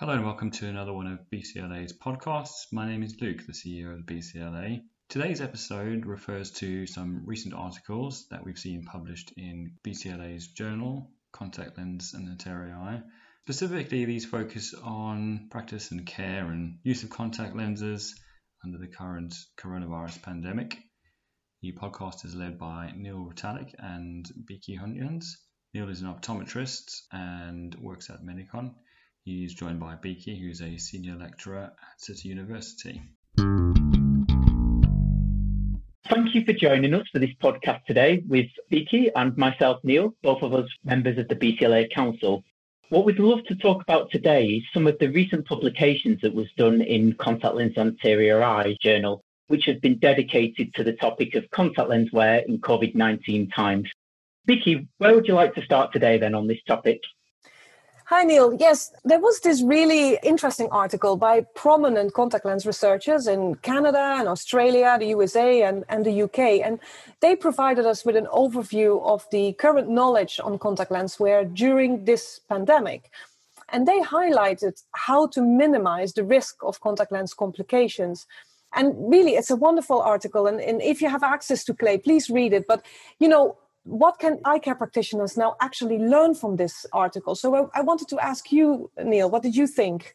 Hello and welcome to another one of BCLA's podcasts. My name is Luke, the CEO of BCLA. Today's episode refers to some recent articles that we've seen published in BCLA's journal, Contact Lens and Eye. Specifically, these focus on practice and care and use of contact lenses under the current coronavirus pandemic. The podcast is led by Neil Retallic and Byki Huntjens. Neil is an optometrist and works at Medicon. He's joined by Byki, who's a senior lecturer at City University. Thank you for joining us for this podcast today with Byki and myself, Neil, both of us members of the BCLA Council. What we'd love to talk about today is some of the recent publications that was done in Contact Lens Anterior Eye Journal, which has been dedicated to the topic of contact lens wear in COVID-19 times. Byki, where would you like to start today then on this topic? Hi, Neil. Yes, there was this really interesting article by prominent contact lens researchers in Canada and Australia, the USA, and, and the UK. And they provided us with an overview of the current knowledge on contact lens wear during this pandemic. And they highlighted how to minimize the risk of contact lens complications. And really, it's a wonderful article. And, and if you have access to Clay, please read it. But, you know, what can eye care practitioners now actually learn from this article? So I, I, wanted to ask you, Neil, what did you think?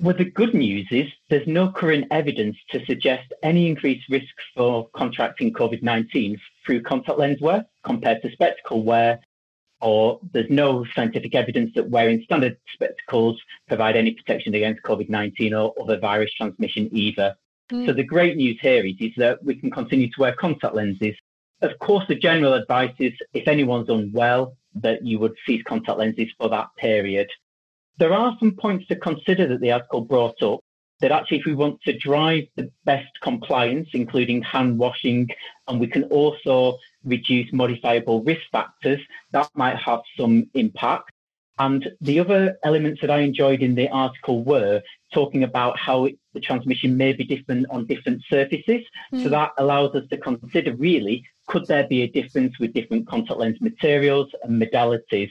Well, the good news is there's no current evidence to suggest any increased risk for contracting COVID 19 through contact lens wear compared to spectacle wear, or there's no scientific evidence that wearing standard spectacles provide any protection against COVID 19 or other virus transmission either. Mm. So the great news here is, is that we can continue to wear contact lenses of course, the general advice is if anyone's unwell, that you would cease contact lenses for that period. There are some points to consider that the article brought up that actually, if we want to drive the best compliance, including hand washing, and we can also reduce modifiable risk factors, that might have some impact. And the other elements that I enjoyed in the article were talking about how the transmission may be different on different surfaces. Mm. So hmm. that allows us to consider really could there be a difference with different contact lens materials and modalities?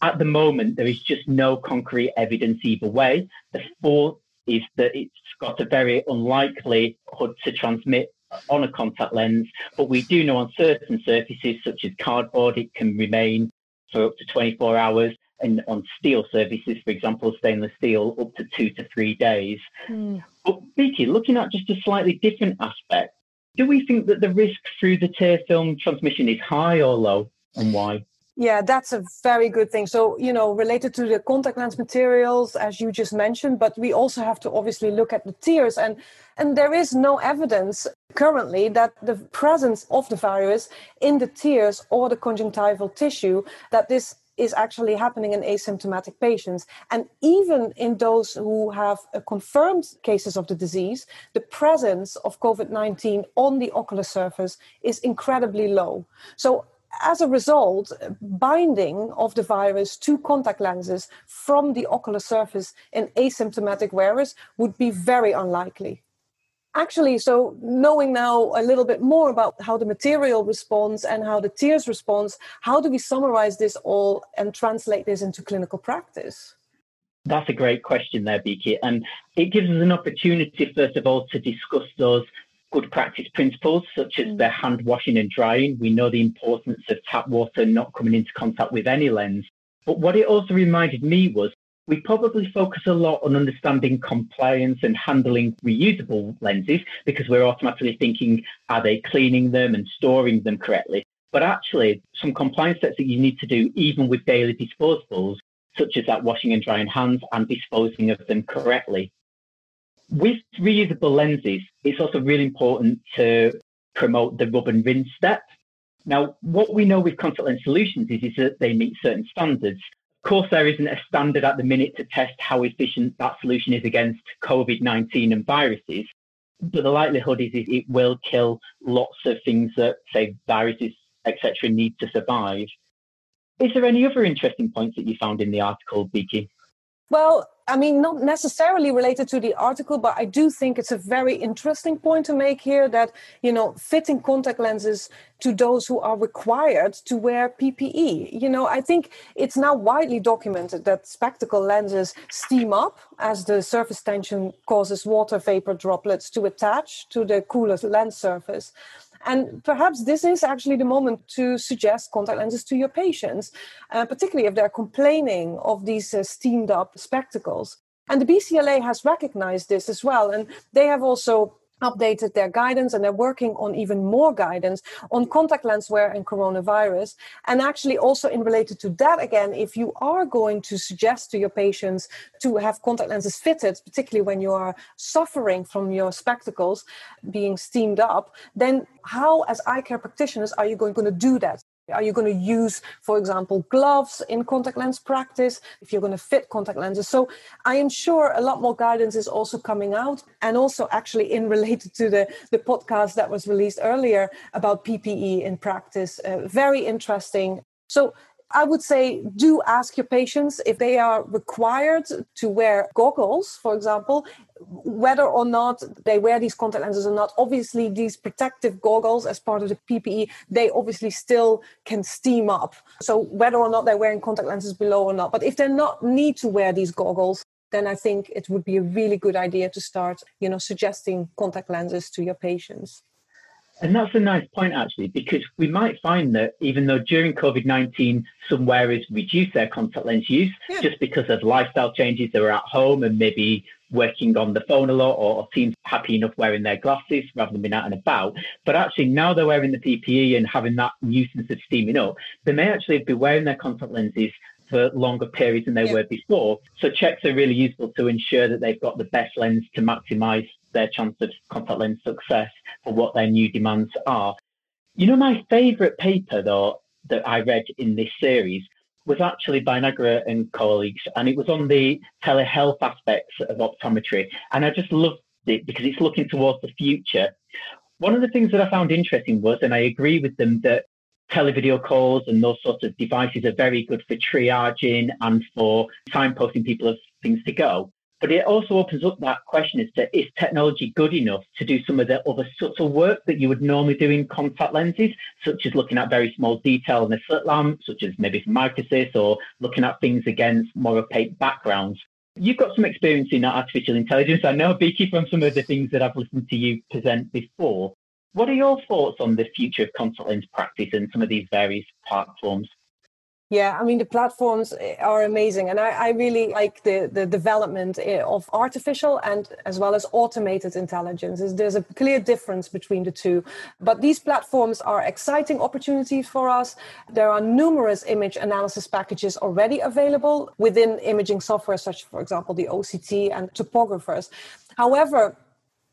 At the moment, there is just no concrete evidence either way. The fourth is that it's got a very unlikely hood to transmit on a contact lens, but we do know on certain surfaces, such as cardboard, it can remain for up to 24 hours. And on steel services, for example, stainless steel, up to two to three days. Mm. But Byki, looking at just a slightly different aspect, do we think that the risk through the tear film transmission is high or low, and why? Yeah, that's a very good thing. So, you know, related to the contact lens materials, as you just mentioned, but we also have to obviously look at the tears. And, and there is no evidence currently that the presence of the virus in the tears or the conjunctival tissue, that this is actually happening in asymptomatic patients. And even in those who have uh, confirmed cases of the disease, the presence of COVID 19 on the ocular surface is incredibly low. So, as a result, uh, binding of the virus to contact lenses from the ocular surface in asymptomatic wearers would be very unlikely actually so knowing now a little bit more about how the material responds and how the tears responds how do we summarize this all and translate this into clinical practice? That's a great question there Byki and it gives us an opportunity first of all to discuss those good practice principles such as mm. the hand washing and drying. We know the importance of tap water not coming into contact with any lens. But what it also reminded me was we probably focus a lot on understanding compliance and handling reusable lenses because we're automatically thinking, are they cleaning them and storing them correctly? But actually, some compliance steps that you need to do, even with daily disposables, such as that washing and drying hands and disposing of them correctly. With reusable lenses, it's also really important to promote the rub and rinse step. Now, what we know with contact lens solutions is, is that they meet certain standards course, there isn't a standard at the minute to test how efficient that solution is against COVID 19 and viruses. But the likelihood is, it will kill lots of things that, say, viruses, etc., need to survive. Is there any other interesting points that you found in the article, Byki? Well, I mean, not necessarily related to the article, but I do think it's a very interesting point to make here that, you know, fitting contact lenses to those who are required to wear PPE. You know, I think it's now widely documented that spectacle lenses steam up as the surface tension causes water vapor droplets to attach to the cooler lens surface. And perhaps this is actually the moment to suggest contact lenses to your patients, uh, particularly if they're complaining of these uh, steamed up spectacles. And the BCLA has recognized this as well. And they have also updated their guidance and they're working on even more guidance on contact lens wear and coronavirus and actually also in related to that again if you are going to suggest to your patients to have contact lenses fitted particularly when you are suffering from your spectacles being steamed up then how as eye care practitioners are you going, going to do that are you going to use, for example, gloves in contact lens practice if you're going to fit contact lenses? So I am sure a lot more guidance is also coming out. And also, actually, in related to the, the podcast that was released earlier about PPE in practice, uh, very interesting. So I would say do ask your patients if they are required to wear goggles, for example, whether or not they wear these contact lenses or not. Obviously, these protective goggles as part of the PPE, they obviously still can steam up. So whether or not they're wearing contact lenses below or not. But if they're not need to wear these goggles, then I think it would be a really good idea to start, you know, suggesting contact lenses to your patients. And that's a nice point, actually, because we might find that even though during COVID 19, some wearers reduce their contact lens use yeah. just because of lifestyle changes, they were at home and maybe working on the phone a lot or, seems happy enough wearing their glasses rather than being out and about. But actually, now they're wearing the PPE and having that nuisance of steaming up, they may actually be wearing their contact lenses for longer periods than they were before. So checks are really useful to ensure that they've got the best lens to maximize their chance of contact lens success for what their new demands are. You know, my favorite paper though that I read in this series was actually by Nagra and colleagues, and it was on the telehealth aspects of optometry. And I just loved it because it's looking towards the future. One of the things that I found interesting was, and I agree with them, that televideo calls and those sorts of devices are very good for triaging and for signposting people of things to go. But it also opens up that question as to is technology good enough to do some of the other of work that you would normally do in contact lenses, such as looking at very small detail in a slit lamp, such as maybe some microcysts, or looking at things against more opaque backgrounds. You've got some experience in artificial intelligence. I know, Byki, from some of the things that I've listened to you present before. What are your thoughts on the future of contact lens practice and some of these various platforms? Yeah, I mean, the platforms eh, are amazing. And I, I, really like the, the development eh, of artificial and as well as automated intelligence. There's a clear difference between the two. But these platforms are exciting opportunities for us. There are numerous image analysis packages already available within imaging software, such, for example, the OCT and topographers. However,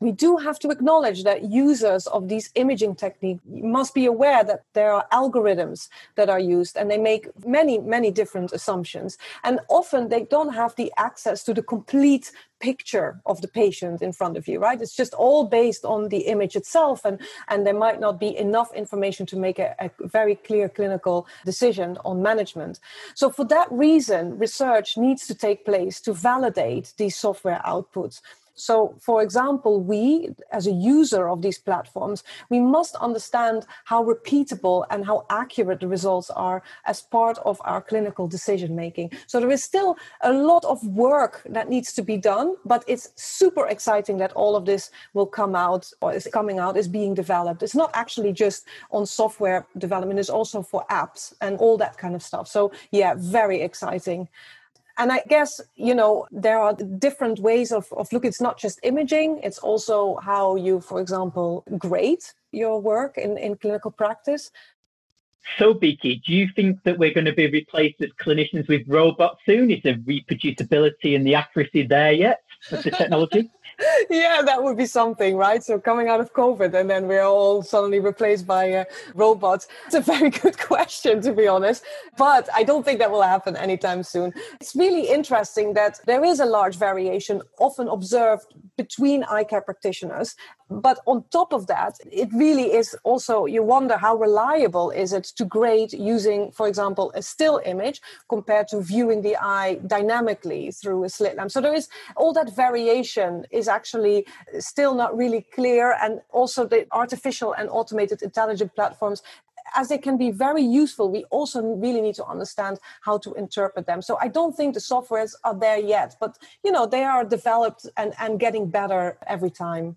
we do have to acknowledge that users of these imaging techniques must be aware that there are algorithms that are used and they make many many different assumptions. And often they don't have the access to the complete picture of the patient in front of you right? It's just all based on the image itself and and there might not be enough information to make a, a very clear clinical decision on management. So for that reason research needs to take place to validate these software outputs so, for example, we, as a user of these platforms, we must understand how repeatable and how accurate the results are as part of our clinical decision making. So, there is still a lot of work that needs to be done, but it's super exciting that all of this will come out or is coming out, is being developed. It's not actually just on software development, it's also for apps and all that kind of stuff. So, yeah, very exciting and i guess you know there are different ways of, of look it's not just imaging it's also how you for example grade your work in, in clinical practice. So Byki do you think that we're going to be replaced as clinicians with robots soon? Is the reproducibility and the accuracy there yet of the technology yeah, that would be something, right? So coming out of COVID and then we're all suddenly replaced by uh, robots. It's a very good question, to be honest. But I don't think that will happen anytime soon. It's really interesting that there is a large variation often observed between eye care practitioners. But on top of that, it really is also, you wonder how reliable is it to grade using, for example, a still image compared to viewing the eye dynamically through a slit lamp. So there is all that variation is actually still not really clear. And also the artificial and automated intelligent platforms as they can be very useful, we also really need to understand how to interpret them. So I don't think the softwares are there yet, but you know they are developed and, and getting better every time.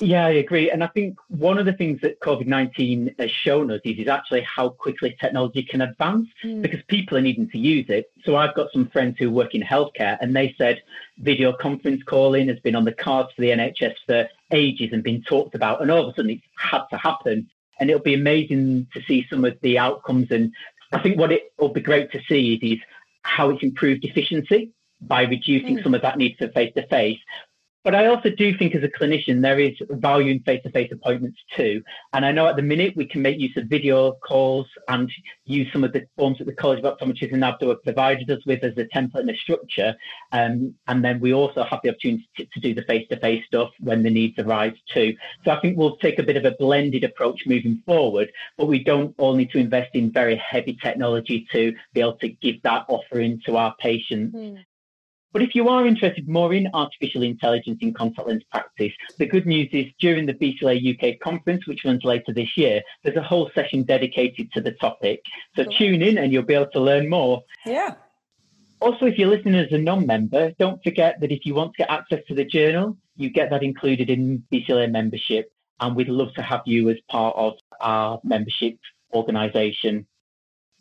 Yeah, I agree. And I think one of the things that COVID 19 has shown us is, is actually how quickly technology can advance mm. because people are needing to use it. So I've got some friends who work in healthcare and they said video conference calling has been on the cards for the NHS for ages and been talked about. And all of a sudden it's had to happen and it'll be amazing to see some of the outcomes. And I think what it will be great to see is, is how it's improved efficiency by reducing mm. some of that need for face to face, but I also do think as a clinician, there is value in face to face appointments too. And I know at the minute we can make use of video calls and use some of the forms that the College of Optometrists and NABDO have provided us with as a template and a structure. Um, and then we also have the opportunity to, to do the face to face stuff when the needs arise too. So I think we'll take a bit of a blended approach moving forward, but we don't all need to invest in very heavy technology to be able to give that offering to our patients. Mm. But if you are interested more in artificial intelligence in contact lens practice, the good news is during the BCLA UK conference, which runs later this year, there's a whole session dedicated to the topic. So cool. tune in and you'll be able to learn more. Yeah. Also, if you're listening as a non-member, don't forget that if you want to get access to the journal, you get that included in BCLA membership. And we'd love to have you as part of our membership organisation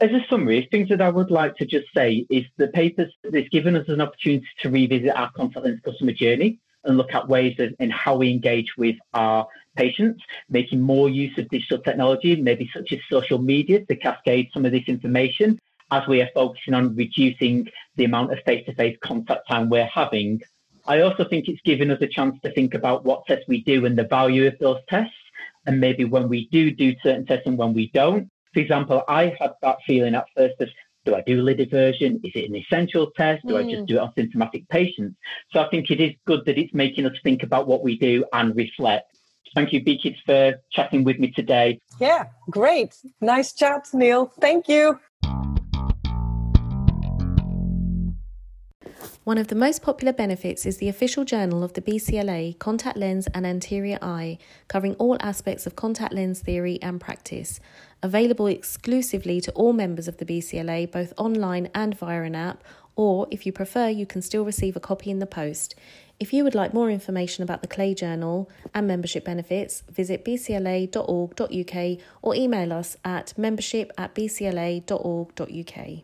as a summary, things that I would like to just say is the papers it's given us an opportunity to revisit our contact lens customer journey and look at ways of, in how we engage with our patients, making more use of digital technology, maybe such as social media to cascade some of this information as we are focusing on reducing the amount of face-to-face contact time we're having. I also think it's given us a chance to think about what tests we do and the value of those tests. And maybe when we do do certain tests and when we don't, for example, I had that feeling at first of do I do lid eversion? Is it an essential test? Do mm. I just mm. do it on symptomatic patients? So I think it is good that it's making us think about what we do and reflect. Thank you, BKids, for chatting with me today. Yeah, great. Nice chat, Neil. Thank you. One of the most popular benefits is the official journal of the BCLA, Contact Lens and Anterior Eye, covering all aspects of contact lens theory and practice. Available exclusively to all members of the BCLA, both online and via an app, or if you prefer, you can still receive a copy in the post. If you would like more information about the Clay Journal and membership benefits, visit bcla.org.uk or email us at membership at bcla.org.uk.